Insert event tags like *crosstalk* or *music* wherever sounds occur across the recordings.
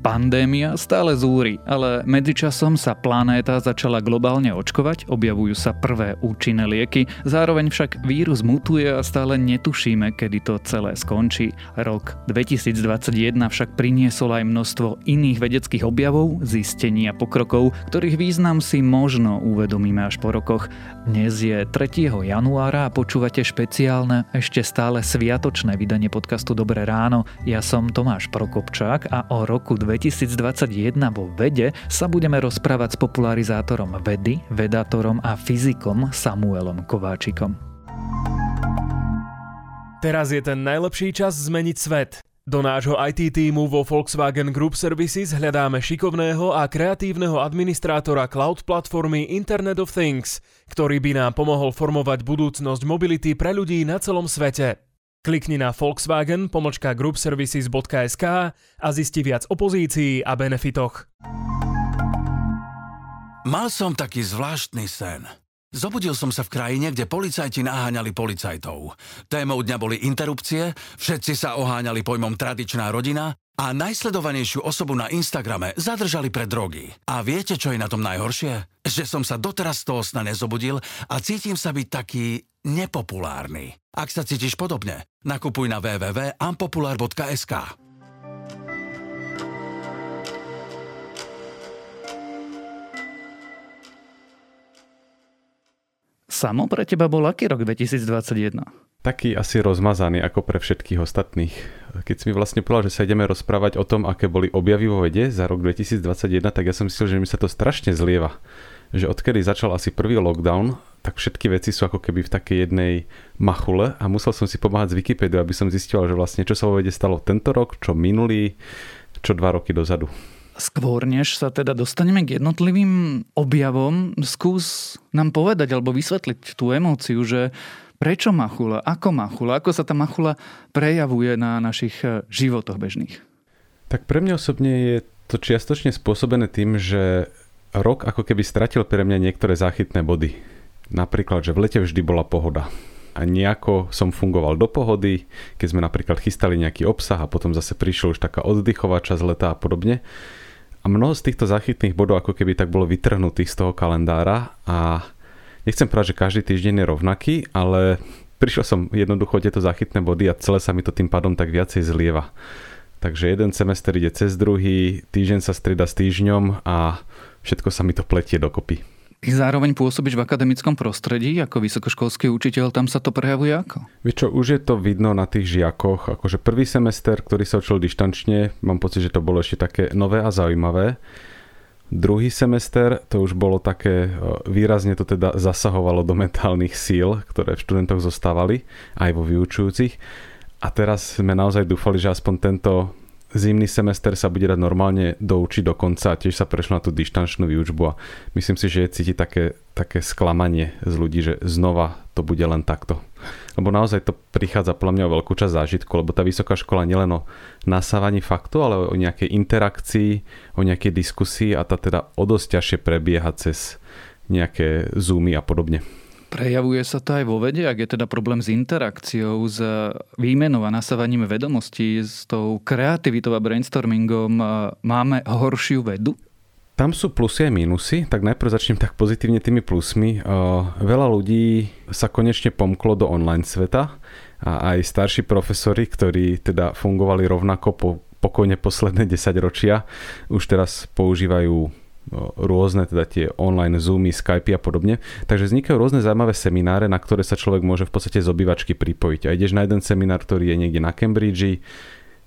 Pandémia stále zúri, ale medzičasom sa planéta začala globálne očkovať, objavujú sa prvé účinné lieky, zároveň však vírus mutuje a stále netušíme, kedy to celé skončí. Rok 2021 však priniesol aj množstvo iných vedeckých objavov, zistení a pokrokov, ktorých význam si možno uvedomíme až po rokoch. Dnes je 3. januára a počúvate špeciálne, ešte stále sviatočné vydanie podcastu Dobré ráno. Ja som Tomáš Prokopčák a o roku 2021 vo vede sa budeme rozprávať s popularizátorom vedy, vedátorom a fyzikom Samuelom Kováčikom. Teraz je ten najlepší čas zmeniť svet. Do nášho IT týmu vo Volkswagen Group Services hľadáme šikovného a kreatívneho administrátora cloud platformy Internet of Things, ktorý by nám pomohol formovať budúcnosť mobility pre ľudí na celom svete. Klikni na Volkswagen pomočka groupservices.sk a zisti viac o pozícii a benefitoch. Mal som taký zvláštny sen. Zobudil som sa v krajine, kde policajti naháňali policajtov. Témou dňa boli interrupcie, všetci sa oháňali pojmom tradičná rodina a najsledovanejšiu osobu na Instagrame zadržali pre drogy. A viete, čo je na tom najhoršie? Že som sa doteraz z toho sna nezobudil a cítim sa byť taký nepopulárny. Ak sa cítiš podobne, nakupuj na www.ampopular.sk. Samo pre teba bol aký rok 2021? Taký asi rozmazaný ako pre všetkých ostatných. Keď si mi vlastne povedal, že sa ideme rozprávať o tom, aké boli objavy vo vede za rok 2021, tak ja som myslel, že mi sa to strašne zlieva. Že odkedy začal asi prvý lockdown, tak všetky veci sú ako keby v takej jednej machule a musel som si pomáhať z Wikipédiu, aby som zistil, že vlastne čo sa vo vede stalo tento rok, čo minulý, čo dva roky dozadu. Skôr než sa teda dostaneme k jednotlivým objavom, skús nám povedať alebo vysvetliť tú emóciu, že prečo machula, ako machula, ako sa tá machula prejavuje na našich eh, životoch bežných. Tak pre mňa osobne je to čiastočne spôsobené tým, že rok ako keby stratil pre mňa niektoré záchytné body Napríklad, že v lete vždy bola pohoda. A nejako som fungoval do pohody, keď sme napríklad chystali nejaký obsah a potom zase prišiel už taká oddychová časť leta a podobne. A mnoho z týchto zachytných bodov ako keby tak bolo vytrhnutých z toho kalendára a nechcem povedať, že každý týždeň je rovnaký, ale prišiel som jednoducho tieto zachytné body a celé sa mi to tým pádom tak viacej zlieva. Takže jeden semester ide cez druhý, týždeň sa strida s týždňom a všetko sa mi to pletie dokopy. Ty zároveň pôsobiš v akademickom prostredí ako vysokoškolský učiteľ, tam sa to prejavuje ako? Vieš čo, už je to vidno na tých žiakoch, akože prvý semester, ktorý sa učil dištančne, mám pocit, že to bolo ešte také nové a zaujímavé. Druhý semester to už bolo také, e, výrazne to teda zasahovalo do mentálnych síl, ktoré v študentoch zostávali, aj vo vyučujúcich. A teraz sme naozaj dúfali, že aspoň tento zimný semester sa bude dať normálne doučiť do konca a tiež sa prešlo na tú dištančnú výučbu a myslím si, že je cítiť také, také sklamanie z ľudí, že znova to bude len takto. Lebo naozaj to prichádza podľa mňa o veľkú časť zážitku, lebo tá vysoká škola nielen o nasávaní faktu, ale o nejakej interakcii, o nejakej diskusii a tá teda o dosť ťažšie prebieha cez nejaké zoomy a podobne. Prejavuje sa to aj vo vede, ak je teda problém s interakciou, s výmenou a nasávaním vedomostí, s tou kreativitou a brainstormingom. Máme horšiu vedu? Tam sú plusy a minusy, tak najprv začnem tak pozitívne tými plusmi. Veľa ľudí sa konečne pomklo do online sveta a aj starší profesori, ktorí teda fungovali rovnako po pokojne posledné *laughs* 10 ročia, už teraz používajú rôzne teda tie online Zoomy, Skype a podobne. Takže vznikajú rôzne zaujímavé semináre, na ktoré sa človek môže v podstate z obývačky pripojiť. A ideš na jeden seminár, ktorý je niekde na Cambridge,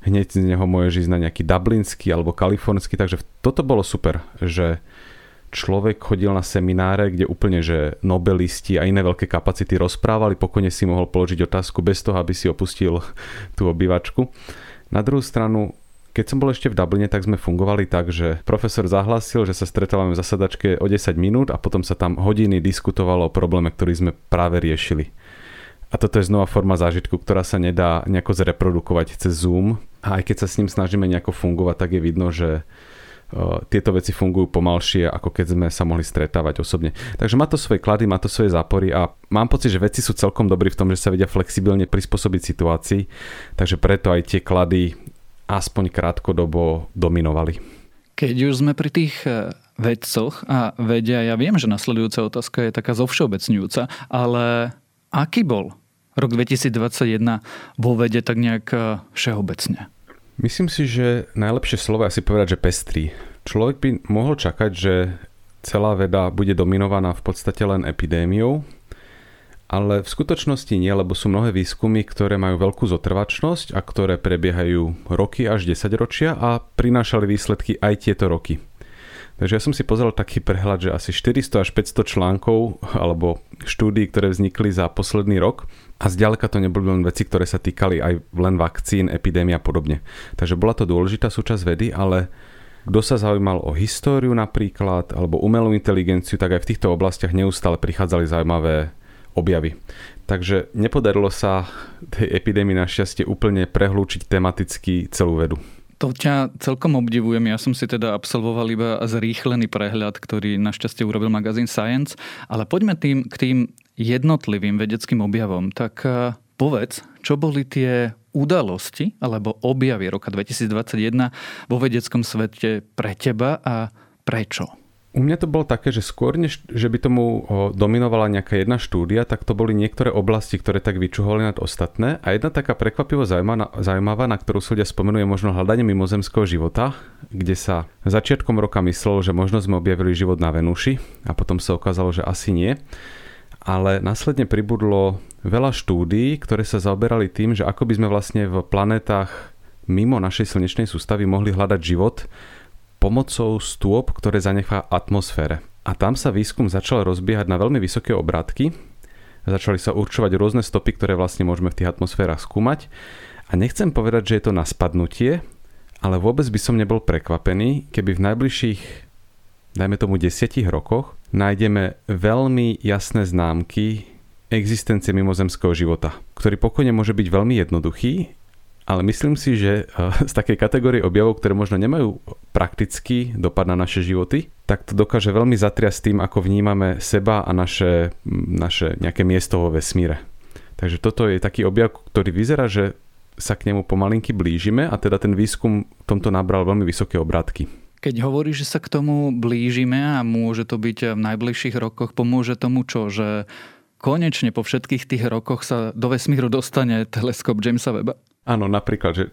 hneď z neho môžeš ísť na nejaký dublinský alebo kalifornský, takže toto bolo super, že človek chodil na semináre, kde úplne, že nobelisti a iné veľké kapacity rozprávali, pokojne si mohol položiť otázku bez toho, aby si opustil tú obývačku. Na druhú stranu keď som bol ešte v Dubline, tak sme fungovali tak, že profesor zahlasil, že sa stretávame v zasadačke o 10 minút a potom sa tam hodiny diskutovalo o probléme, ktorý sme práve riešili. A toto je znova forma zážitku, ktorá sa nedá nejako zreprodukovať cez Zoom. A aj keď sa s ním snažíme nejako fungovať, tak je vidno, že tieto veci fungujú pomalšie, ako keď sme sa mohli stretávať osobne. Takže má to svoje klady, má to svoje zápory a mám pocit, že veci sú celkom dobrí v tom, že sa vedia flexibilne prispôsobiť situácii, takže preto aj tie klady aspoň krátkodobo dominovali. Keď už sme pri tých e, vedcoch a vedia, ja viem, že nasledujúca otázka je taká zovšeobecňujúca, ale aký bol rok 2021 vo vede tak nejak e, všeobecne? Myslím si, že najlepšie slovo je asi povedať, že pestrý. Človek by mohol čakať, že celá veda bude dominovaná v podstate len epidémiou, ale v skutočnosti nie, lebo sú mnohé výskumy, ktoré majú veľkú zotrvačnosť a ktoré prebiehajú roky až 10 ročia a prinášali výsledky aj tieto roky. Takže ja som si pozrel taký prehľad, že asi 400 až 500 článkov alebo štúdií, ktoré vznikli za posledný rok a zďaleka to neboli len veci, ktoré sa týkali aj len vakcín, epidémia a podobne. Takže bola to dôležitá súčasť vedy, ale kto sa zaujímal o históriu napríklad alebo umelú inteligenciu, tak aj v týchto oblastiach neustále prichádzali zaujímavé objavy. Takže nepodarilo sa tej epidémii našťastie úplne prehlúčiť tematicky celú vedu. To ťa celkom obdivujem. Ja som si teda absolvoval iba zrýchlený prehľad, ktorý našťastie urobil magazín Science. Ale poďme tým, k tým jednotlivým vedeckým objavom. Tak eh, povedz, čo boli tie udalosti alebo objavy roka 2021 vo vedeckom svete pre teba a prečo? U mňa to bolo také, že skôr než že by tomu dominovala nejaká jedna štúdia, tak to boli niektoré oblasti, ktoré tak vyčuhovali nad ostatné. A jedna taká prekvapivo zaujímavá, na ktorú sa ľudia spomenú, je možno hľadanie mimozemského života, kde sa začiatkom roka myslelo, že možno sme objavili život na Venuši a potom sa ukázalo, že asi nie. Ale následne pribudlo veľa štúdií, ktoré sa zaoberali tým, že ako by sme vlastne v planetách mimo našej slnečnej sústavy mohli hľadať život, pomocou stôp, ktoré zanechá atmosfére. A tam sa výskum začal rozbiehať na veľmi vysoké obrátky. Začali sa určovať rôzne stopy, ktoré vlastne môžeme v tých atmosférach skúmať. A nechcem povedať, že je to na spadnutie, ale vôbec by som nebol prekvapený, keby v najbližších, dajme tomu, desiatich rokoch nájdeme veľmi jasné známky existencie mimozemského života, ktorý pokojne môže byť veľmi jednoduchý, ale myslím si, že eh, z takej kategórie objavov, ktoré možno nemajú praktický dopad na naše životy, tak to dokáže veľmi zatriasť tým, ako vnímame seba a naše, naše nejaké miesto vo vesmíre. Takže toto je taký objav, ktorý vyzerá, že sa k nemu pomalinky blížime a teda ten výskum v tomto nabral veľmi vysoké obrátky. Keď hovoríš, že sa k tomu blížime a môže to byť v najbližších rokoch, pomôže tomu čo? Že konečne po všetkých tých rokoch sa do vesmíru dostane teleskop Jamesa Webba? Áno, napríklad, že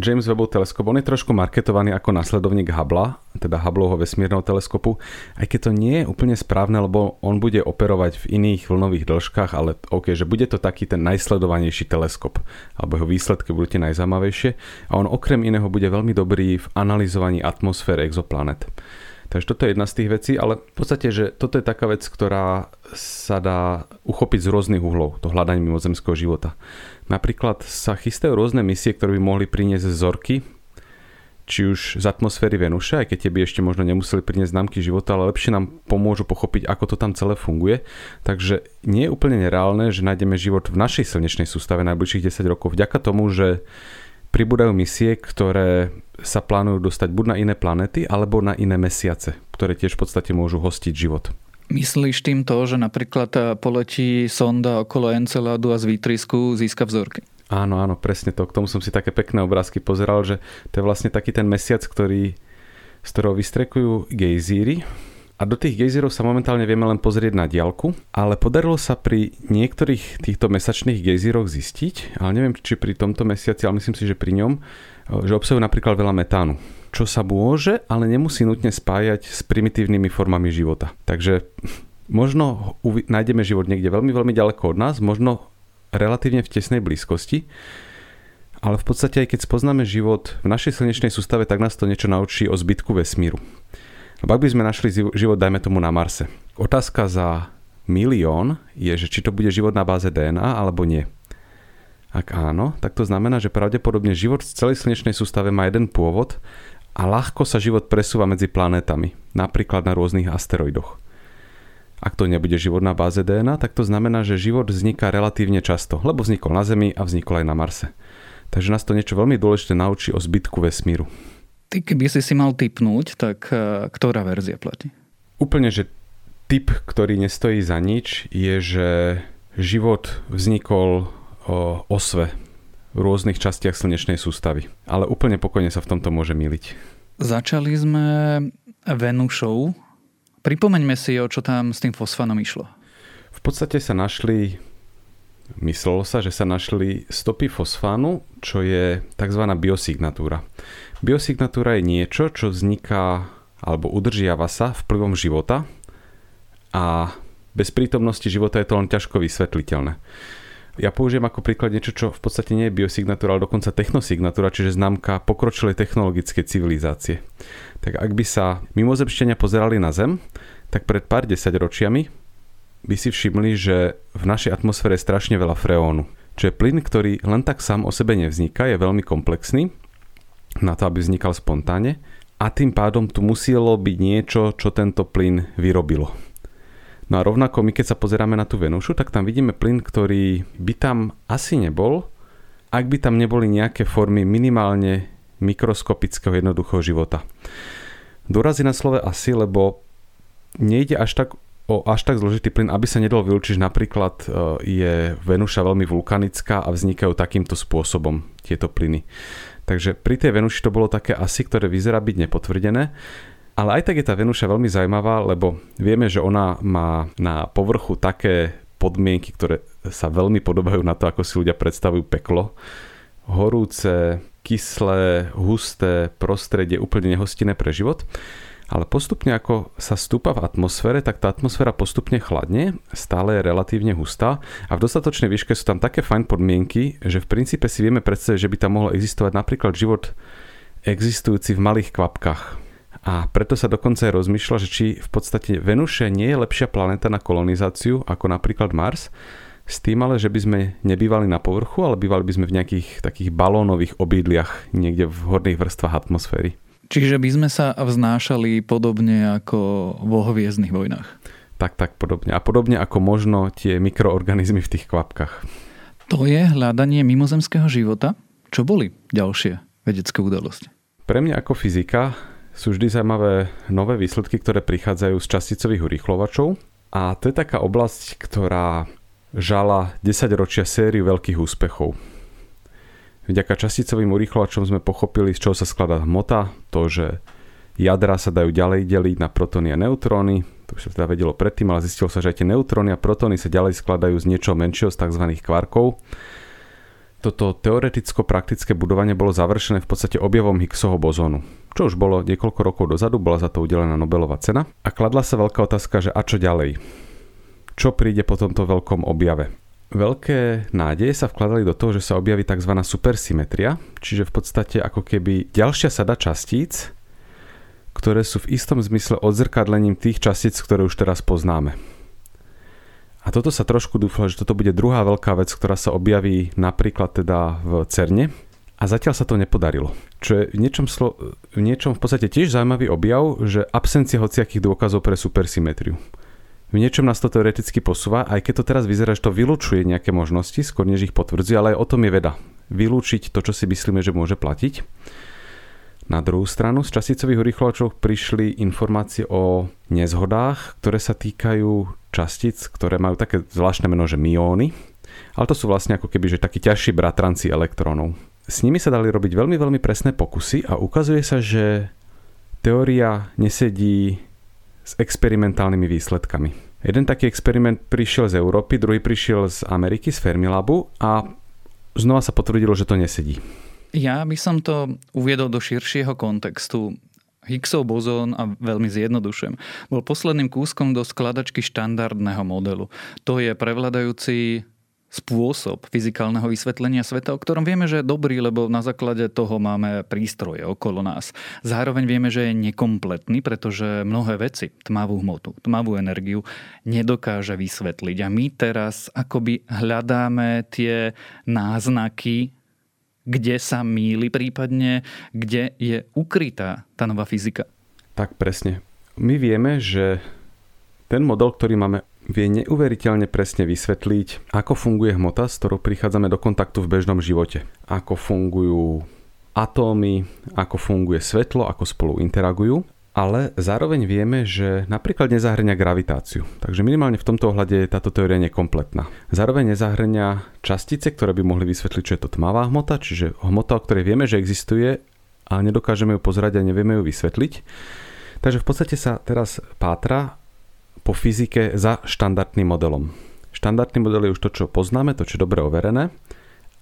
James Webbov teleskop, on je trošku marketovaný ako nasledovník Hubble, teda Hubbleho vesmírneho teleskopu, aj keď to nie je úplne správne, lebo on bude operovať v iných vlnových dĺžkach, ale OK, že bude to taký ten najsledovanejší teleskop, alebo jeho výsledky budú tie najzaujímavejšie a on okrem iného bude veľmi dobrý v analyzovaní atmosféry exoplanet. Takže toto je jedna z tých vecí, ale v podstate, že toto je taká vec, ktorá sa dá uchopiť z rôznych uhlov, to hľadanie mimozemského života. Napríklad sa chystajú rôzne misie, ktoré by mohli priniesť vzorky, či už z atmosféry Venuše, aj keď tie by ešte možno nemuseli priniesť známky života, ale lepšie nám pomôžu pochopiť, ako to tam celé funguje. Takže nie je úplne nereálne, že nájdeme život v našej slnečnej sústave najbližších 10 rokov vďaka tomu, že pribúdajú misie, ktoré sa plánujú dostať buď na iné planety, alebo na iné mesiace, ktoré tiež v podstate môžu hostiť život. Myslíš tým to, že napríklad eh, poletí sonda okolo Enceladu a z výtrysku získa vzorky? Áno, áno, presne to. K tomu som si také pekné obrázky pozeral, že to je vlastne taký ten mesiac, ktorý, z ktorého vystrekujú gejzíry. A do tých gejzírov sa momentálne vieme len pozrieť na diálku, ale podarilo sa pri niektorých týchto mesačných gejzíroch zistiť, ale neviem, či pri tomto mesiaci, ale myslím si, že pri ňom, že obsahujú napríklad veľa metánu čo sa môže, ale nemusí nutne spájať s primitívnymi formami života. Takže možno uvi- nájdeme život niekde veľmi, veľmi ďaleko od nás, možno relatívne v tesnej blízkosti, ale v podstate aj keď spoznáme život v našej slnečnej sústave, tak nás to niečo naučí o zbytku vesmíru. Lebo ak by sme našli život, dajme tomu na Marse. Otázka za milión je, že či to bude život na báze DNA alebo nie. Ak áno, tak to znamená, že pravdepodobne život v celej slnečnej sústave má jeden pôvod a ľahko sa život presúva medzi planétami, napríklad na rôznych asteroidoch. Ak to nebude život na báze DNA, tak to znamená, že život vzniká relatívne často, lebo vznikol na Zemi a vznikol aj na Marse. Takže nás to niečo veľmi dôležité naučí o zbytku vesmíru. Ty keby si si mal typnúť, tak e, ktorá verzia platí? Úplne, že typ, ktorý nestojí za nič, je, že život vznikol o osve rôznych častiach slnečnej sústavy. Ale úplne pokojne sa v tomto môže miliť. Začali sme Venušou. Pripomeňme si, o čo tam s tým fosfánom išlo. V podstate sa našli, myslelo sa, že sa našli stopy fosfánu, čo je tzv. biosignatúra. Biosignatúra je niečo, čo vzniká alebo udržiava sa vplyvom života a bez prítomnosti života je to len ťažko vysvetliteľné. Ja použijem ako príklad niečo, čo v podstate nie je biosignatúra, ale dokonca technosignatúra, čiže známka pokročilej technologickej civilizácie. Tak ak by sa mimozemšťania pozerali na Zem, tak pred pár desaťročiami by si všimli, že v našej atmosfére je strašne veľa freónu. Čo je plyn, ktorý len tak sám o sebe nevzniká, je veľmi komplexný na to, aby vznikal spontánne a tým pádom tu muselo byť niečo, čo tento plyn vyrobilo. No a rovnako my keď sa pozeráme na tú Venušu, tak tam vidíme plyn, ktorý by tam asi nebol, ak by tam neboli nejaké formy minimálne mikroskopického jednoduchého života. Dorazí na slove asi, lebo nejde až tak o až tak zložitý plyn, aby sa nedalo vylúčiť, napríklad e, je Venuša veľmi vulkanická a vznikajú takýmto spôsobom tieto plyny. Takže pri tej Venuši to bolo také asi, ktoré vyzerá byť nepotvrdené. Ale aj tak je tá Venuša veľmi zaujímavá, lebo vieme, že ona má na povrchu také podmienky, ktoré sa veľmi podobajú na to, ako si ľudia predstavujú peklo. Horúce, kyslé, husté prostredie, úplne nehostinné pre život. Ale postupne ako sa stúpa v atmosfére, tak tá atmosféra postupne chladne, stále je relatívne hustá a v dostatočnej výške sú tam také fajn podmienky, že v princípe si vieme predstaviť, že by tam mohol existovať napríklad život existujúci v malých kvapkách a preto sa dokonca aj rozmýšľa, že či v podstate Venuše nie je lepšia planéta na kolonizáciu ako napríklad Mars, s tým ale, že by sme nebývali na povrchu, ale bývali by sme v nejakých takých balónových obydliach niekde v horných vrstvách atmosféry. Čiže by sme sa vznášali podobne ako vo hviezdnych vojnách. Tak, tak podobne. A podobne ako možno tie mikroorganizmy v tých kvapkách. To je hľadanie mimozemského života? Čo boli ďalšie vedecké udalosti? Pre mňa ako fyzika sú vždy zaujímavé nové výsledky, ktoré prichádzajú z časticových urýchlovačov. A to je taká oblasť, ktorá žala 10 ročia sériu veľkých úspechov. Vďaka časticovým urýchlovačom sme pochopili, z čoho sa skladá hmota, to, že jadra sa dajú ďalej deliť na protóny a neutróny, to už sa teda vedelo predtým, ale zistilo sa, že aj tie neutróny a protóny sa ďalej skladajú z niečoho menšieho, z tzv. kvarkov. Toto teoreticko-praktické budovanie bolo završené v podstate objavom Higgsovho bozónu čo už bolo niekoľko rokov dozadu, bola za to udelená Nobelová cena a kladla sa veľká otázka, že a čo ďalej? Čo príde po tomto veľkom objave? Veľké nádeje sa vkladali do toho, že sa objaví tzv. supersymetria, čiže v podstate ako keby ďalšia sada častíc, ktoré sú v istom zmysle odzrkadlením tých častíc, ktoré už teraz poznáme. A toto sa trošku dúfalo, že toto bude druhá veľká vec, ktorá sa objaví napríklad teda v CERNE, a zatiaľ sa to nepodarilo. Čo je v niečom, slo, v niečom v podstate tiež zaujímavý objav, že absencia hociakých dôkazov pre supersymetriu. V niečom nás to teoreticky posúva, aj keď to teraz vyzerá, že to vylúčuje nejaké možnosti, skôr než ich potvrdzuje, ale aj o tom je veda. Vylúčiť to, čo si myslíme, že môže platiť. Na druhú stranu z časticových urýchlovačov prišli informácie o nezhodách, ktoré sa týkajú častíc, ktoré majú také zvláštne meno, že myóny. Ale to sú vlastne ako keby že takí ťažší bratranci elektrónov. S nimi sa dali robiť veľmi, veľmi presné pokusy a ukazuje sa, že teória nesedí s experimentálnymi výsledkami. Jeden taký experiment prišiel z Európy, druhý prišiel z Ameriky, z Fermilabu a znova sa potvrdilo, že to nesedí. Ja by som to uviedol do širšieho kontextu. Higgsov bozón, a veľmi zjednodušujem, bol posledným kúskom do skladačky štandardného modelu. To je prevladajúci spôsob fyzikálneho vysvetlenia sveta, o ktorom vieme, že je dobrý, lebo na základe toho máme prístroje okolo nás. Zároveň vieme, že je nekompletný, pretože mnohé veci, tmavú hmotu, tmavú energiu, nedokáže vysvetliť. A my teraz akoby hľadáme tie náznaky, kde sa míli, prípadne kde je ukrytá tá nová fyzika. Tak presne. My vieme, že ten model, ktorý máme vie neuveriteľne presne vysvetliť, ako funguje hmota, s ktorou prichádzame do kontaktu v bežnom živote. Ako fungujú atómy, ako funguje svetlo, ako spolu interagujú. Ale zároveň vieme, že napríklad nezahrňa gravitáciu. Takže minimálne v tomto ohľade je táto teória nekompletná. Zároveň nezahrňa častice, ktoré by mohli vysvetliť, čo je to tmavá hmota, čiže hmota, o ktorej vieme, že existuje, ale nedokážeme ju pozerať a nevieme ju vysvetliť. Takže v podstate sa teraz pátra po fyzike za štandardným modelom. Štandardný model je už to, čo poznáme, to, čo je dobre overené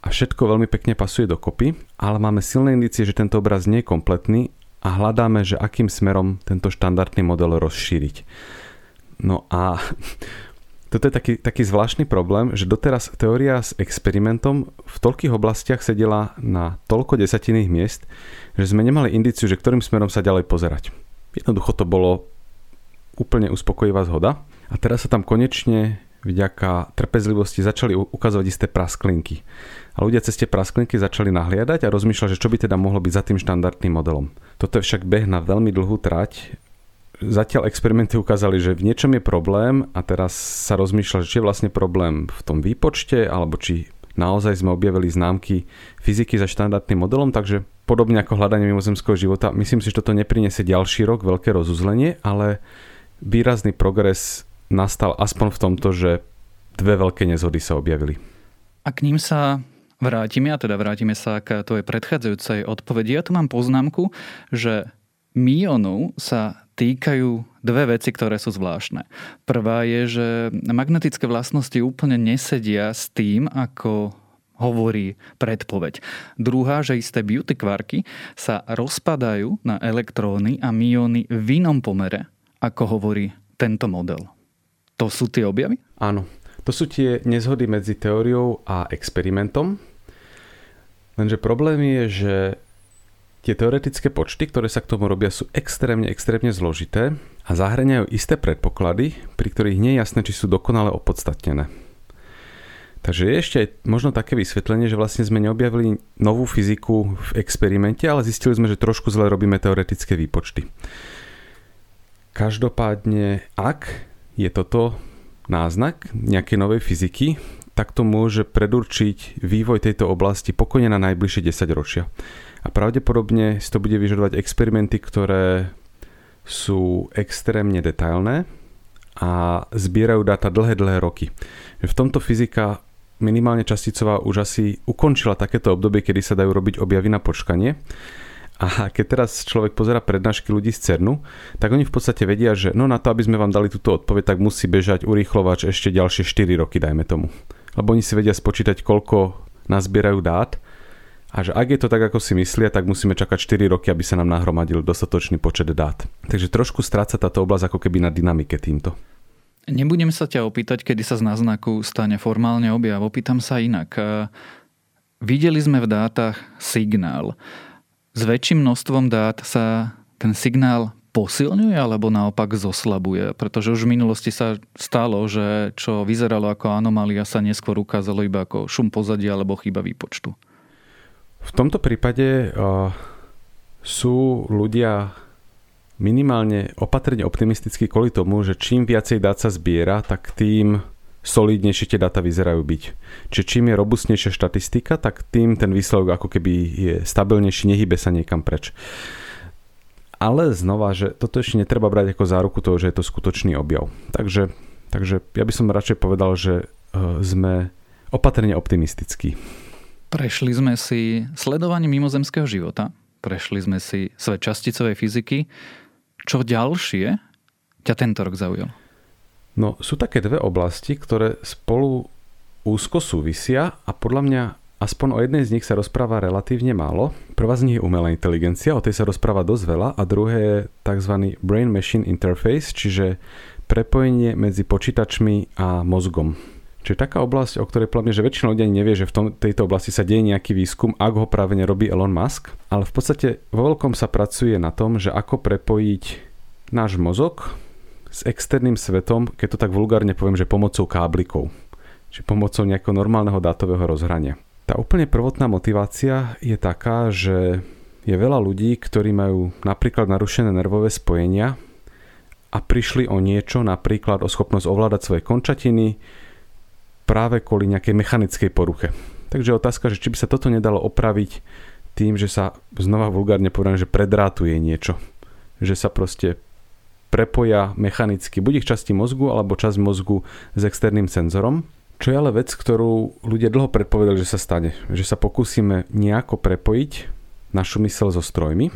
a všetko veľmi pekne pasuje dokopy, ale máme silné indície, že tento obraz nie je kompletný a hľadáme, že akým smerom tento štandardný model rozšíriť. No a *laughs* toto je taký, taký zvláštny problém, že doteraz teória s experimentom v toľkých oblastiach sedela na toľko desatinných miest, že sme nemali indiciu, že ktorým smerom sa ďalej pozerať. Jednoducho to bolo úplne uspokojivá zhoda. A teraz sa tam konečne vďaka trpezlivosti začali ukazovať isté prasklinky. A ľudia cez tie prasklinky začali nahliadať a rozmýšľať, že čo by teda mohlo byť za tým štandardným modelom. Toto je však beh na veľmi dlhú trať. Zatiaľ experimenty ukázali, že v niečom je problém a teraz sa rozmýšľa, či je vlastne problém v tom výpočte alebo či naozaj sme objavili známky fyziky za štandardným modelom, takže podobne ako hľadanie mimozemského života, myslím si, že toto nepriniesie ďalší rok veľké rozuzlenie, ale výrazný progres nastal aspoň v tomto, že dve veľké nezhody sa objavili. A k ním sa vrátime, a teda vrátime sa k tvojej predchádzajúcej odpovedi. Ja tu mám poznámku, že míonov sa týkajú dve veci, ktoré sú zvláštne. Prvá je, že magnetické vlastnosti úplne nesedia s tým, ako hovorí predpoveď. Druhá, že isté beauty kvarky sa rozpadajú na elektróny a miony v inom pomere, ako hovorí tento model. To sú tie objavy? Áno. To sú tie nezhody medzi teóriou a experimentom. Lenže problém je, že tie teoretické počty, ktoré sa k tomu robia, sú extrémne, extrémne zložité a zahraniajú isté predpoklady, pri ktorých nie je jasné, či sú dokonale opodstatnené. Takže je ešte aj možno také vysvetlenie, že vlastne sme neobjavili novú fyziku v experimente, ale zistili sme, že trošku zle robíme teoretické výpočty. Každopádne, ak je toto náznak nejakej novej fyziky, tak to môže predurčiť vývoj tejto oblasti pokojne na najbližšie 10 ročia. A pravdepodobne si to bude vyžadovať experimenty, ktoré sú extrémne detailné a zbierajú dáta dlhé, dlhé roky. V tomto fyzika minimálne časticová už asi ukončila takéto obdobie, kedy sa dajú robiť objavy na počkanie a keď teraz človek pozera prednášky ľudí z CERNu, tak oni v podstate vedia, že no na to, aby sme vám dali túto odpoveď, tak musí bežať urýchlovač ešte ďalšie 4 roky, dajme tomu. Lebo oni si vedia spočítať, koľko nazbierajú dát a že ak je to tak, ako si myslia, tak musíme čakať 4 roky, aby sa nám nahromadil dostatočný počet dát. Takže trošku stráca táto oblasť ako keby na dynamike týmto. Nebudem sa ťa opýtať, kedy sa z náznaku stane formálne objav. Opýtam sa inak. Videli sme v dátach signál s väčším množstvom dát sa ten signál posilňuje alebo naopak zoslabuje? Pretože už v minulosti sa stalo, že čo vyzeralo ako anomália sa neskôr ukázalo iba ako šum pozadia alebo chyba výpočtu. V tomto prípade uh, sú ľudia minimálne opatrne optimistickí kvôli tomu, že čím viacej dát sa zbiera, tak tým solidnejšie tie dáta vyzerajú byť. Čiže čím je robustnejšia štatistika, tak tým ten výsledok ako keby je stabilnejší, nehybe sa niekam preč. Ale znova, že toto ešte netreba brať ako záruku toho, že je to skutočný objav. Takže, takže ja by som radšej povedal, že e, sme opatrne optimistickí. Prešli sme si sledovanie mimozemského života, prešli sme si svet časticovej fyziky. Čo ďalšie ťa tento rok zaujalo? No sú také dve oblasti, ktoré spolu úzko súvisia a podľa mňa aspoň o jednej z nich sa rozpráva relatívne málo. Prvá z nich je umelá inteligencia, o tej sa rozpráva dosť veľa a druhé je tzv. Brain Machine Interface, čiže prepojenie medzi počítačmi a mozgom. Čiže taká oblasť, o ktorej podľa že väčšina ľudí nevie, že v tom, tejto oblasti sa deje nejaký výskum, ak ho práve nerobí Elon Musk, ale v podstate vo veľkom sa pracuje na tom, že ako prepojiť náš mozog s externým svetom, keď to tak vulgárne poviem, že pomocou káblikov. Či pomocou nejakého normálneho dátového rozhrania. Tá úplne prvotná motivácia je taká, že je veľa ľudí, ktorí majú napríklad narušené nervové spojenia a prišli o niečo, napríklad o schopnosť ovládať svoje končatiny práve kvôli nejakej mechanickej poruche. Takže otázka, že či by sa toto nedalo opraviť tým, že sa znova vulgárne povedané, že predrátuje niečo že sa proste prepoja mechanicky buď ich časti mozgu alebo časť mozgu s externým senzorom. Čo je ale vec, ktorú ľudia dlho predpovedali, že sa stane. Že sa pokúsime nejako prepojiť našu mysel so strojmi.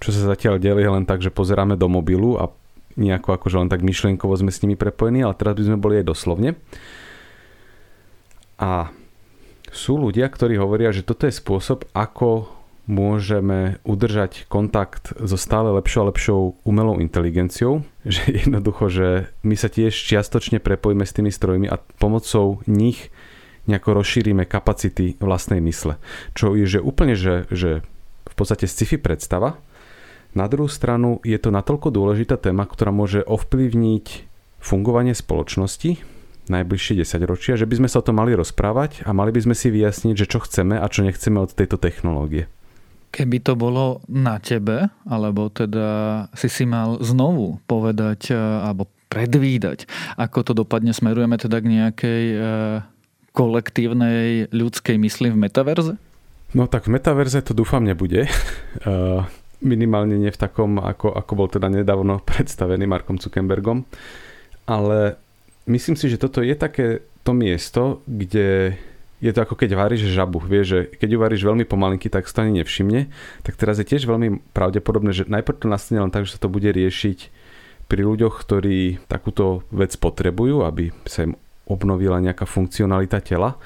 Čo sa zatiaľ deje len tak, že pozeráme do mobilu a nejako akože len tak myšlienkovo sme s nimi prepojení, ale teraz by sme boli aj doslovne. A sú ľudia, ktorí hovoria, že toto je spôsob, ako môžeme udržať kontakt so stále lepšou a lepšou umelou inteligenciou, *laughs* že jednoducho, že my sa tiež čiastočne prepojíme s tými strojmi a pomocou nich nejako rozšírime kapacity vlastnej mysle. Čo je že úplne, že, že v podstate sci-fi predstava. Na druhú stranu je to natoľko dôležitá téma, ktorá môže ovplyvniť fungovanie spoločnosti, najbližšie 10 ročia, že by sme sa o tom mali rozprávať a mali by sme si vyjasniť, že čo chceme a čo nechceme od tejto technológie. Keby to bolo na tebe, alebo teda si si mal znovu povedať e, alebo predvídať, ako to dopadne, smerujeme teda k nejakej e, kolektívnej ľudskej mysli v metaverze? No tak v metaverze to dúfam nebude. *laughs* E, minimálne nie v takom, ako, ako bol teda nedávno predstavený Markom Zuckerbergom. Ale myslím si, že toto je také to miesto, kde je to ako keď varíš žabu. Vieš, že keď ju varíš veľmi pomalinky, tak sa to ani nevšimne. Tak teraz je tiež veľmi pravdepodobné, že najprv to nastane len tak, že sa to bude riešiť pri ľuďoch, ktorí takúto vec potrebujú, aby sa im obnovila nejaká funkcionalita tela.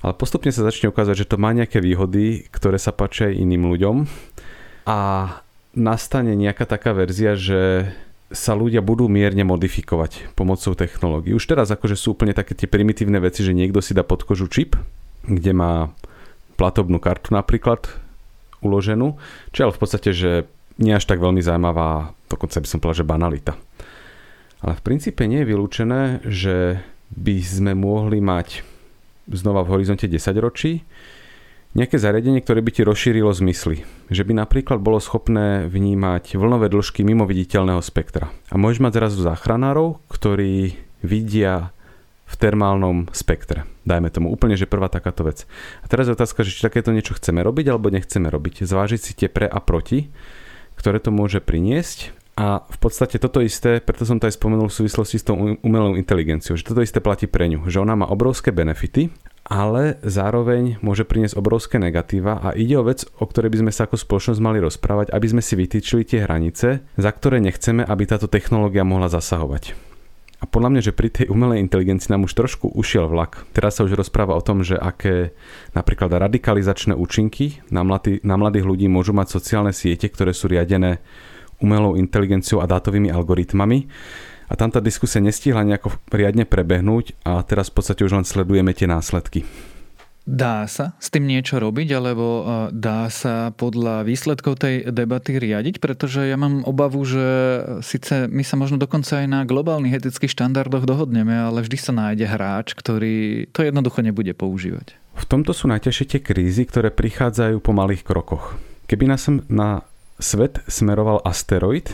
Ale postupne sa začne ukázať, že to má nejaké výhody, ktoré sa páčia aj iným ľuďom. A nastane nejaká taká verzia, že sa ľudia budú mierne modifikovať pomocou technológií. Už teraz akože sú úplne také tie primitívne veci, že niekto si dá pod kožu čip, kde má platobnú kartu napríklad uloženú, čo ale v podstate, že nie až tak veľmi zaujímavá, dokonca by som povedal, že banalita. Ale v princípe nie je vylúčené, že by sme mohli mať znova v horizonte 10 ročí nejaké zariadenie, ktoré by ti rozšírilo zmysly. Že by napríklad bolo schopné vnímať vlnové dĺžky mimo viditeľného spektra. A môžeš mať zrazu záchranárov, ktorí vidia v termálnom spektre. Dajme tomu úplne, že prvá takáto vec. A teraz je otázka, že či takéto niečo chceme robiť alebo nechceme robiť. Zvážiť si tie pre a proti, ktoré to môže priniesť a v podstate toto isté, preto som to aj spomenul v súvislosti s tou umelou inteligenciou, že toto isté platí pre ňu, že ona má obrovské benefity, ale zároveň môže priniesť obrovské negatíva a ide o vec, o ktorej by sme sa ako spoločnosť mali rozprávať, aby sme si vytýčili tie hranice, za ktoré nechceme, aby táto technológia mohla zasahovať. A podľa mňa, že pri tej umelej inteligencii nám už trošku ušiel vlak. Teraz sa už rozpráva o tom, že aké napríklad radikalizačné účinky na, mladý, na mladých ľudí môžu mať sociálne siete, ktoré sú riadené umelou inteligenciou a dátovými algoritmami a tam tá diskusia nestihla nejako riadne prebehnúť a teraz v podstate už len sledujeme tie následky. Dá sa s tým niečo robiť, alebo e, dá sa podľa výsledkov tej debaty riadiť? Pretože ja mám obavu, že síce my sa možno dokonca aj na globálnych etických štandardoch dohodneme, ale vždy sa nájde hráč, ktorý to jednoducho nebude používať. V tomto sú najťažšie tie krízy, ktoré prichádzajú po malých krokoch. Keby nás na svet smeroval asteroid,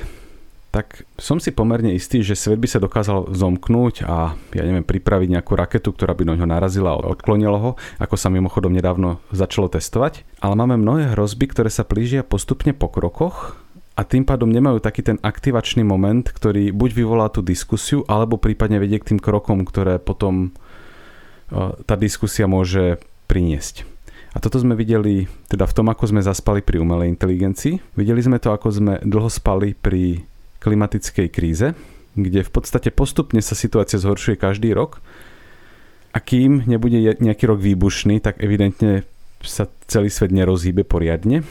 tak som si pomerne istý, že svet by sa dokázal zomknúť a ja neviem, pripraviť nejakú raketu, ktorá by do ňoho narazila a odklonila ho, ako sa mimochodom nedávno začalo testovať. Ale máme mnohé hrozby, ktoré sa plížia postupne po krokoch a tým pádom nemajú taký ten aktivačný moment, ktorý buď vyvolá tú diskusiu, alebo prípadne vedie k tým krokom, ktoré potom tá diskusia môže priniesť. A toto sme videli teda v tom, ako sme zaspali pri umelej inteligencii. Videli sme to, ako sme dlho spali pri klimatickej kríze, kde v podstate postupne sa situácia zhoršuje každý rok a kým nebude nejaký rok výbušný, tak evidentne sa celý svet nerozhýbe poriadne.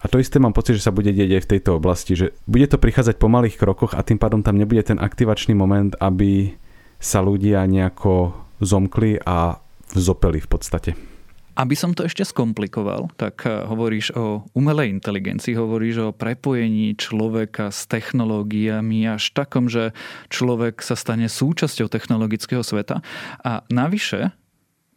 A to isté mám pocit, že sa bude deť aj v tejto oblasti, že bude to prichádzať po malých krokoch a tým pádom tam nebude ten aktivačný moment, aby sa ľudia nejako zomkli a vzopeli v podstate. Aby som to ešte skomplikoval, tak eh, hovoríš o umelej inteligencii, hovoríš o prepojení človeka s technológiami až takom, že človek sa stane súčasťou technologického sveta. A navyše,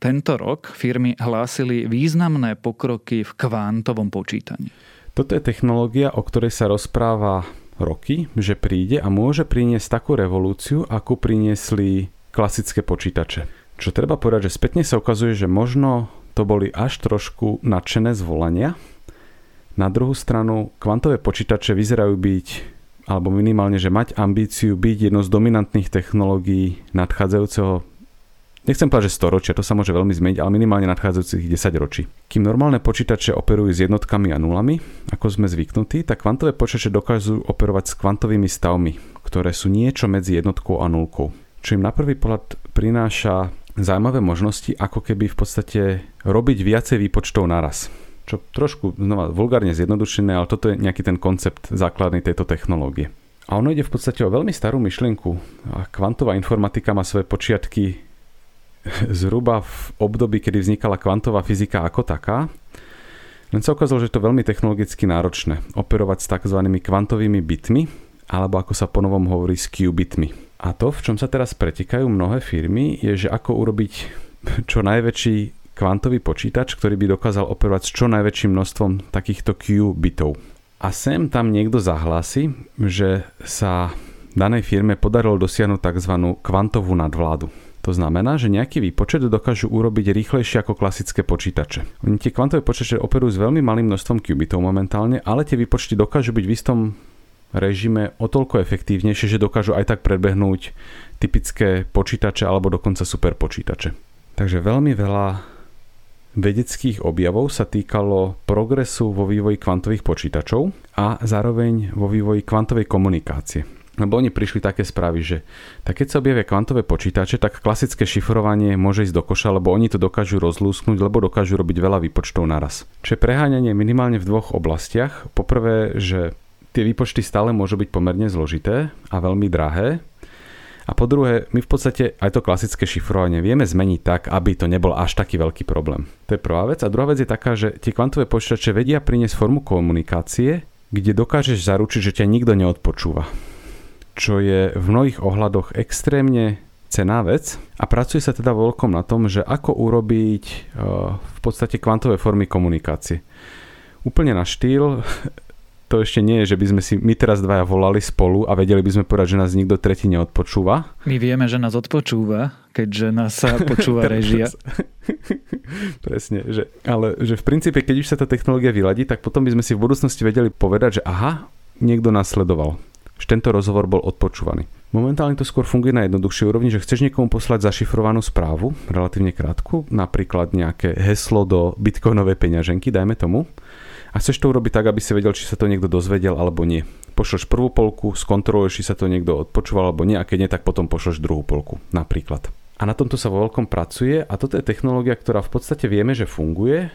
tento rok firmy hlásili významné pokroky v kvántovom počítaní. Toto je technológia, o ktorej sa rozpráva roky, že príde a môže priniesť takú revolúciu, akú priniesli klasické počítače. Čo treba povedať, že spätne sa ukazuje, že možno to boli až trošku nadšené zvolania. Na druhú stranu, kvantové počítače vyzerajú byť alebo minimálne, že mať ambíciu byť jednou z dominantných technológií nadchádzajúceho Nechcem povedať, že storočia, to sa môže veľmi zmeniť, ale minimálne nadchádzajúcich 10 ročí. Kým normálne počítače operujú s jednotkami a nulami, ako sme zvyknutí, tak kvantové počítače dokážu operovať s kvantovými stavmi, ktoré sú niečo medzi jednotkou a nulkou. Čo im na prvý pohľad prináša zaujímavé možnosti, ako keby v podstate robiť viacej výpočtov naraz. Čo trošku znova vulgárne zjednodušené, ale toto je nejaký ten koncept základný tejto technológie. A ono ide v podstate o veľmi starú myšlienku. A kvantová informatika má svoje počiatky zhruba v období, kedy vznikala kvantová fyzika ako taká. Len sa ukázalo, že je to veľmi technologicky náročné operovať s tzv. kvantovými bitmi, alebo ako sa ponovom hovorí s qubitmi. A to, v čom sa teraz pretekajú mnohé firmy, je, že ako urobiť čo najväčší kvantový počítač, ktorý by dokázal operovať s čo najväčším množstvom takýchto qubitov. A sem tam niekto zahlási, že sa danej firme podarilo dosiahnuť tzv. kvantovú nadvládu. To znamená, že nejaký výpočet dokážu urobiť rýchlejšie ako klasické počítače. Oni tie kvantové počítače operujú s veľmi malým množstvom qubitov momentálne, ale tie výpočty dokážu byť v istom režime o toľko efektívnejšie, že dokážu aj tak prebehnúť typické počítače alebo dokonca super počítače. Takže veľmi veľa vedeckých objavov sa týkalo progresu vo vývoji kvantových počítačov a zároveň vo vývoji kvantovej komunikácie. Lebo oni prišli také správy, že tak keď sa objavia kvantové počítače, tak klasické šifrovanie môže ísť do koša, lebo oni to dokážu rozlúsknuť, lebo dokážu robiť veľa výpočtov naraz. Čiže preháňanie minimálne v dvoch oblastiach. Poprvé, že tie výpočty stále môžu byť pomerne zložité a veľmi drahé. A po druhé, my v podstate aj to klasické šifrovanie vieme zmeniť tak, aby to nebol až taký veľký problém. To je prvá vec. A druhá vec je taká, že tie kvantové počítače vedia priniesť formu komunikácie, kde dokážeš zaručiť, že ťa nikto neodpočúva čo je v mnohých ohľadoch extrémne cená vec a pracuje sa teda veľkom na tom, že ako urobiť eh, v podstate kvantové formy komunikácie. Úplne na štýl, to ešte nie je, že by sme si my teraz dvaja volali spolu a vedeli by sme povedať, že nás nikto tretí neodpočúva. My vieme, že nás odpočúva, keďže nás sa počúva *laughs* režia. *laughs* Presne, že, ale že v princípe, keď už sa tá technológia vyladí, tak potom by sme si v budúcnosti vedeli povedať, že aha, niekto nás sledoval že tento rozhovor bol odpočúvaný. Momentálne to skôr funguje na jednoduchšej úrovni, že chceš niekomu poslať zašifrovanú správu, relatívne krátku, napríklad nejaké heslo do bitcoinovej peňaženky, dajme tomu, a chceš to urobiť tak, aby si vedel, či sa to niekto dozvedel alebo nie. Pošleš prvú polku, skontroluješ, či sa to niekto odpočúval alebo nie, a keď nie, tak potom pošleš druhú polku, napríklad. A na tomto sa vo veľkom pracuje a toto je technológia, ktorá v podstate vieme, že funguje,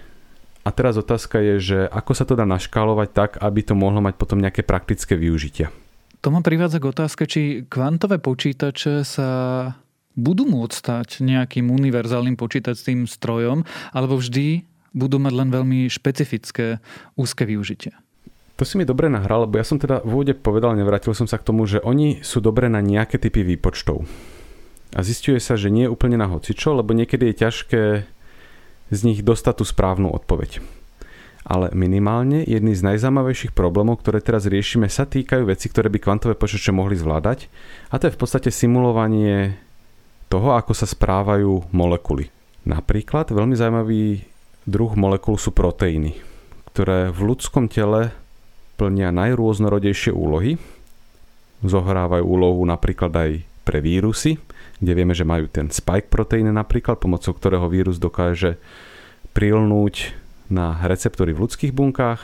a teraz otázka je, že ako sa to dá naškálovať tak, aby to mohlo mať potom nejaké praktické využitia. To ma privádza k otázke, či kvantové počítače sa budú môcť stať nejakým univerzálnym počítačným strojom, alebo vždy budú mať len veľmi špecifické úzke využitie. To si mi dobre nahral, lebo ja som teda v úvode povedal, nevrátil som sa k tomu, že oni sú dobré na nejaké typy výpočtov. A zistuje sa, že nie je úplne na hocičo, lebo niekedy je ťažké z nich dostať tú správnu odpoveď ale minimálne jedný z najzaujímavejších problémov, ktoré teraz riešime, sa týkajú veci, ktoré by kvantové počítače mohli zvládať a to je v podstate simulovanie toho, ako sa správajú molekuly. Napríklad veľmi zaujímavý druh molekúl sú proteíny, ktoré v ľudskom tele plnia najrôznorodejšie úlohy. Zohrávajú úlohu napríklad aj pre vírusy, kde vieme, že majú ten spike proteín napríklad, pomocou ktorého vírus dokáže prilnúť na receptory v ľudských bunkách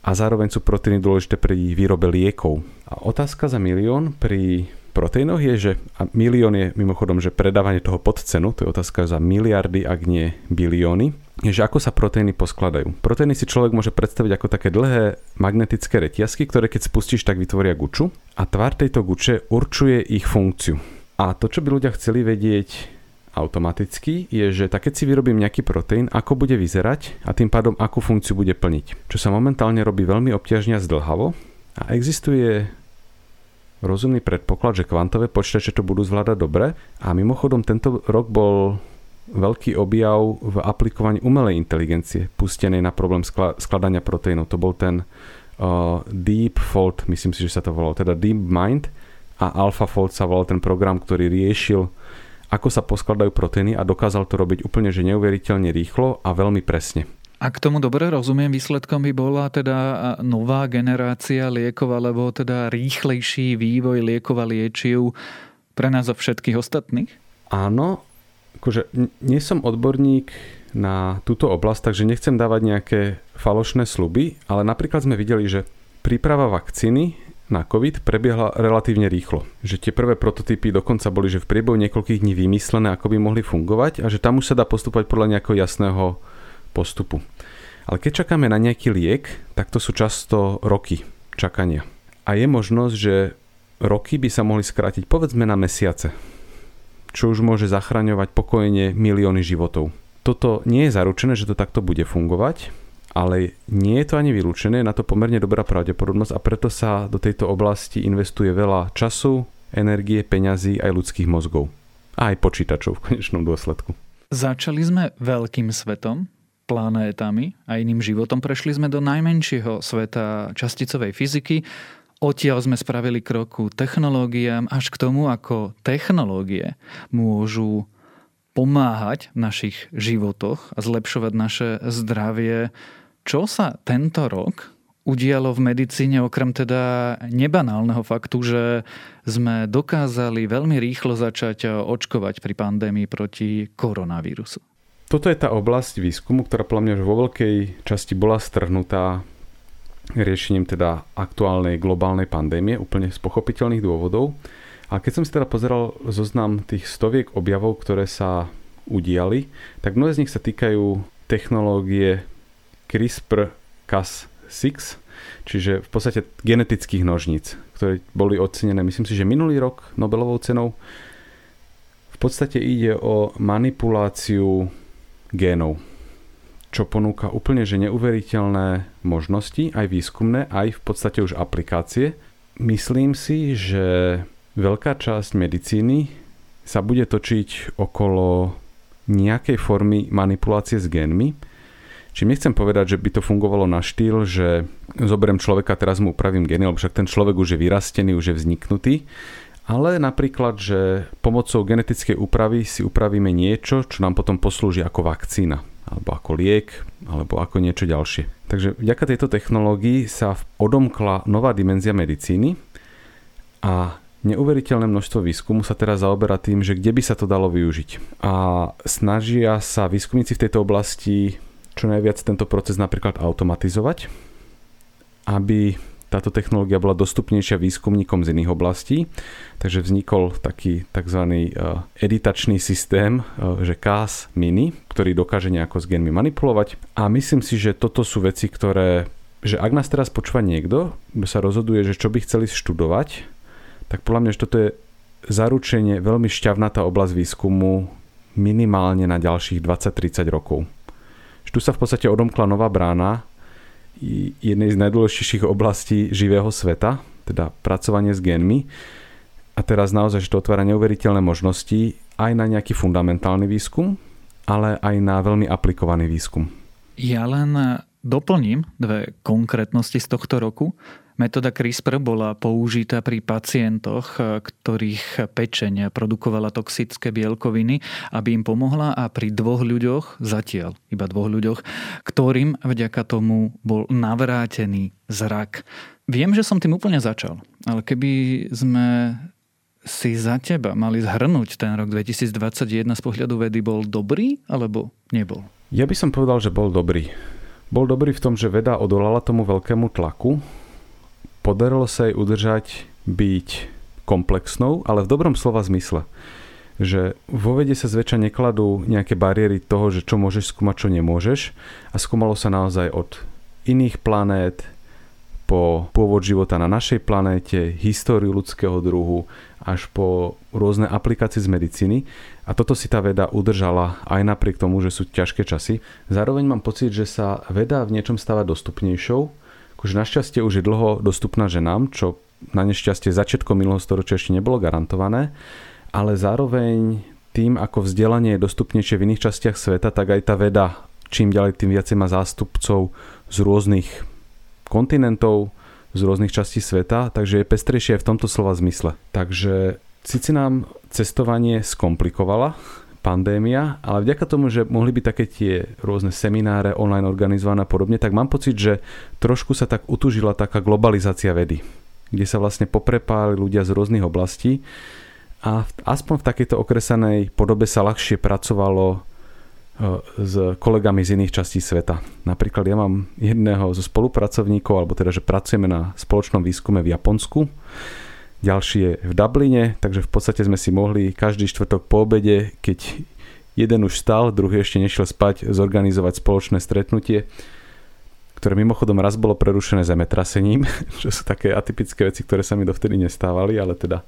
a zároveň sú proteíny dôležité pri výrobe liekov. A otázka za milión pri proteínoch je, že a milión je mimochodom, že predávanie toho pod cenu, to je otázka za miliardy, ak nie bilióny, je, že ako sa proteíny poskladajú. Proteíny si človek môže predstaviť ako také dlhé magnetické reťazky, ktoré keď spustíš, tak vytvoria guču a tvar tejto guče určuje ich funkciu. A to, čo by ľudia chceli vedieť automaticky, je, že tak keď si vyrobím nejaký proteín, ako bude vyzerať a tým pádom akú funkciu bude plniť. Čo sa momentálne robí veľmi obťažne a zdlhavo a existuje rozumný predpoklad, že kvantové počítače to budú zvládať dobre a mimochodom tento rok bol veľký objav v aplikovaní umelej inteligencie pustenej na problém skladania proteínov. To bol ten uh, Deep Fold, myslím si, že sa to volalo, teda Deep Mind a AlphaFold sa volal ten program, ktorý riešil ako sa poskladajú proteíny a dokázal to robiť úplne že neuveriteľne rýchlo a veľmi presne. Ak tomu dobre rozumiem, výsledkom by bola teda nová generácia liekov alebo teda rýchlejší vývoj liekov a liečiv pre nás a všetkých ostatných? Áno, akože nie som odborník na túto oblasť, takže nechcem dávať nejaké falošné sluby, ale napríklad sme videli, že príprava vakcíny na COVID prebiehla relatívne rýchlo. Že tie prvé prototypy dokonca boli, že v priebehu niekoľkých dní vymyslené, ako by mohli fungovať a že tam už sa dá postupovať podľa nejakého jasného postupu. Ale keď čakáme na nejaký liek, tak to sú často roky čakania. A je možnosť, že roky by sa mohli skrátiť povedzme na mesiace, čo už môže zachraňovať pokojne milióny životov. Toto nie je zaručené, že to takto bude fungovať, ale nie je to ani vylúčené, na to pomerne dobrá pravdepodobnosť a preto sa do tejto oblasti investuje veľa času, energie, peňazí aj ľudských mozgov. A aj počítačov v konečnom dôsledku. Začali sme veľkým svetom, planétami a iným životom. Prešli sme do najmenšieho sveta časticovej fyziky. Odtiaľ sme spravili kroku technológiám až k tomu, ako technológie môžu pomáhať v našich životoch a zlepšovať naše zdravie. Čo sa tento rok udialo v medicíne okrem teda nebanálneho faktu, že sme dokázali veľmi rýchlo začať očkovať pri pandémii proti koronavírusu? Toto je tá oblasť výskumu, ktorá podľa mňa vo veľkej časti bola strhnutá riešením teda aktuálnej globálnej pandémie, úplne z pochopiteľných dôvodov. A keď som si teda pozeral zoznam tých stoviek objavov, ktoré sa udiali, tak mnohé z nich sa týkajú technológie CRISPR-Cas6, čiže v podstate genetických nožníc, ktoré boli ocenené, myslím si, že minulý rok Nobelovou cenou. V podstate ide o manipuláciu génov, čo ponúka úplne že neuveriteľné možnosti, aj výskumné, aj v podstate už aplikácie. Myslím si, že veľká časť medicíny sa bude točiť okolo nejakej formy manipulácie s génmi. Čím nechcem povedať, že by to fungovalo na štýl, že zoberiem človeka, teraz mu upravím gény, lebo však ten človek už je vyrastený, už je vzniknutý, ale napríklad, že pomocou genetickej úpravy si upravíme niečo, čo nám potom poslúži ako vakcína, alebo ako liek, alebo ako niečo ďalšie. Takže vďaka tejto technológii sa odomkla nová dimenzia medicíny a neuveriteľné množstvo výskumu sa teraz zaoberá tým, že kde by sa to dalo využiť. A snažia sa výskumníci v tejto oblasti čo najviac tento proces napríklad automatizovať, aby táto technológia bola dostupnejšia výskumníkom z iných oblastí, takže vznikol taký tzv. E, editačný systém, e, že CAS Mini, ktorý dokáže nejako s genmi manipulovať a myslím si, že toto sú veci, ktoré, že ak nás teraz počúva niekto, kto sa rozhoduje, že čo by chceli študovať, tak podľa mňa, že toto je zaručenie veľmi šťavnatá oblasť výskumu minimálne na ďalších 20-30 rokov. Že tu sa v podstate odomkla nová brána jednej z najdôležitejších oblastí živého sveta, teda pracovanie s génmi. A teraz naozaj, že to otvára neuveriteľné možnosti aj na nejaký fundamentálny výskum, ale aj na veľmi aplikovaný výskum. Ja len doplním dve konkrétnosti z tohto roku. Metóda CRISPR bola použitá pri pacientoch, eh, ktorých pečeň produkovala toxické bielkoviny, aby im pomohla a pri dvoch ľuďoch, zatiaľ iba dvoch ľuďoch, ktorým vďaka tomu bol navrátený zrak. Viem, že som tým úplne začal, ale keby sme si za teba mali zhrnúť ten rok 2021 z pohľadu vedy, bol dobrý alebo nebol? Ja by som povedal, že bol dobrý. Bol dobrý v tom, že veda odolala tomu veľkému tlaku, podarilo sa jej udržať byť komplexnou, ale v dobrom slova zmysle. Že vo vede sa zväčša nekladú nejaké bariéry toho, že čo môžeš skúmať, čo nemôžeš a skúmalo sa naozaj od iných planét po pôvod života na našej planéte, históriu ľudského druhu, až po rôzne aplikácie z medicíny. A toto si tá veda udržala aj napriek tomu, že sú ťažké časy. Zároveň mám pocit, že sa veda v niečom stáva dostupnejšou, akože našťastie už je dlho dostupná ženám, čo na nešťastie začiatkom minulého storočia ešte nebolo garantované, ale zároveň tým, ako vzdelanie je dostupnejšie v iných častiach sveta, tak aj tá veda čím ďalej tým viacej má zástupcov z rôznych kontinentov, z rôznych častí sveta, takže je pestrejšie aj v tomto slova zmysle. Takže síce nám cestovanie skomplikovala pandémia, ale vďaka tomu, že mohli byť také tie rôzne semináre online organizované a podobne, tak mám pocit, že trošku sa tak utužila taká globalizácia vedy, kde sa vlastne poprepáli ľudia z rôznych oblastí a aspoň v takejto okresanej podobe sa ľahšie pracovalo s kolegami z iných častí sveta. Napríklad ja mám jedného zo spolupracovníkov, alebo teda, že pracujeme na spoločnom výskume v Japonsku, ďalší je v Dubline, takže v podstate sme si mohli každý štvrtok po obede, keď jeden už stal, druhý ešte nešiel spať, zorganizovať spoločné stretnutie, ktoré mimochodom raz bolo prerušené zemetrasením, *laughs* čo sú také atypické veci, ktoré sa mi dovtedy nestávali, ale teda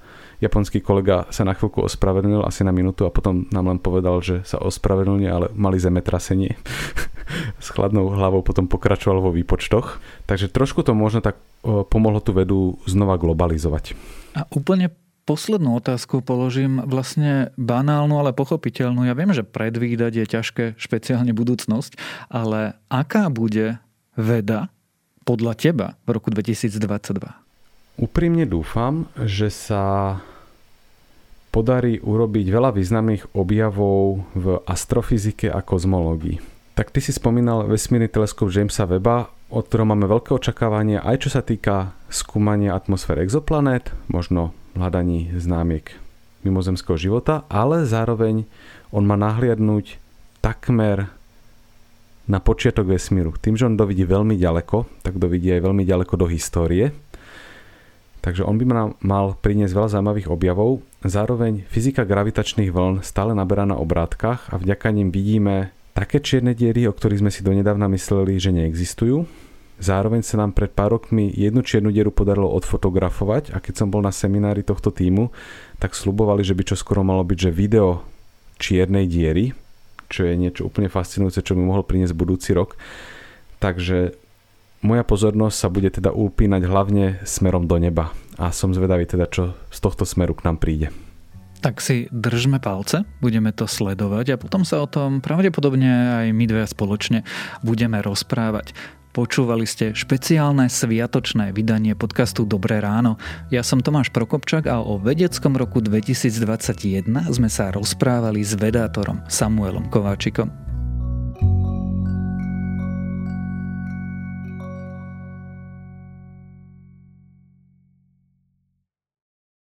japonský kolega sa na chvíľku ospravedlnil, asi na minútu a potom nám len povedal, že sa ospravedlnil, ale mali zemetrasenie. *laughs* S chladnou hlavou potom pokračoval vo výpočtoch. Takže trošku to možno tak pomohlo tú vedu znova globalizovať. A úplne poslednú otázku položím vlastne banálnu, ale pochopiteľnú. Ja viem, že predvídať je ťažké, špeciálne budúcnosť, ale aká bude veda podľa teba v roku 2022? Úprimne dúfam, že sa podarí urobiť veľa významných objavov v astrofyzike a kozmológii. Tak ty si spomínal vesmírny teleskop Jamesa Weba, od ktorého máme veľké očakávanie aj čo sa týka skúmania atmosféry exoplanét, možno hľadaní známiek mimozemského života, ale zároveň on má nahliadnúť takmer na počiatok vesmíru. Tým, že on dovidí veľmi ďaleko, tak dovidí aj veľmi ďaleko do histórie Takže on by nám mal priniesť veľa zaujímavých objavov. Zároveň fyzika gravitačných vln stále naberá na obrátkach a vďaka nim vidíme také čierne diery, o ktorých sme si donedávna mysleli, že neexistujú. Zároveň sa nám pred pár rokmi jednu čiernu dieru podarilo odfotografovať a keď som bol na seminári tohto týmu, tak slubovali, že by čo skoro malo byť, že video čiernej diery, čo je niečo úplne fascinujúce, čo by mohol priniesť budúci rok. Takže moja pozornosť sa bude teda upínať hlavne smerom do neba a som zvedavý teda, čo z tohto smeru k nám príde. Tak si držme palce, budeme to sledovať a potom sa o tom pravdepodobne aj my dve spoločne budeme rozprávať. Počúvali ste špeciálne sviatočné vydanie podcastu Dobré ráno. Ja som Tomáš Prokopčak a o vedeckom roku 2021 sme sa rozprávali s vedátorom Samuelom Kováčikom.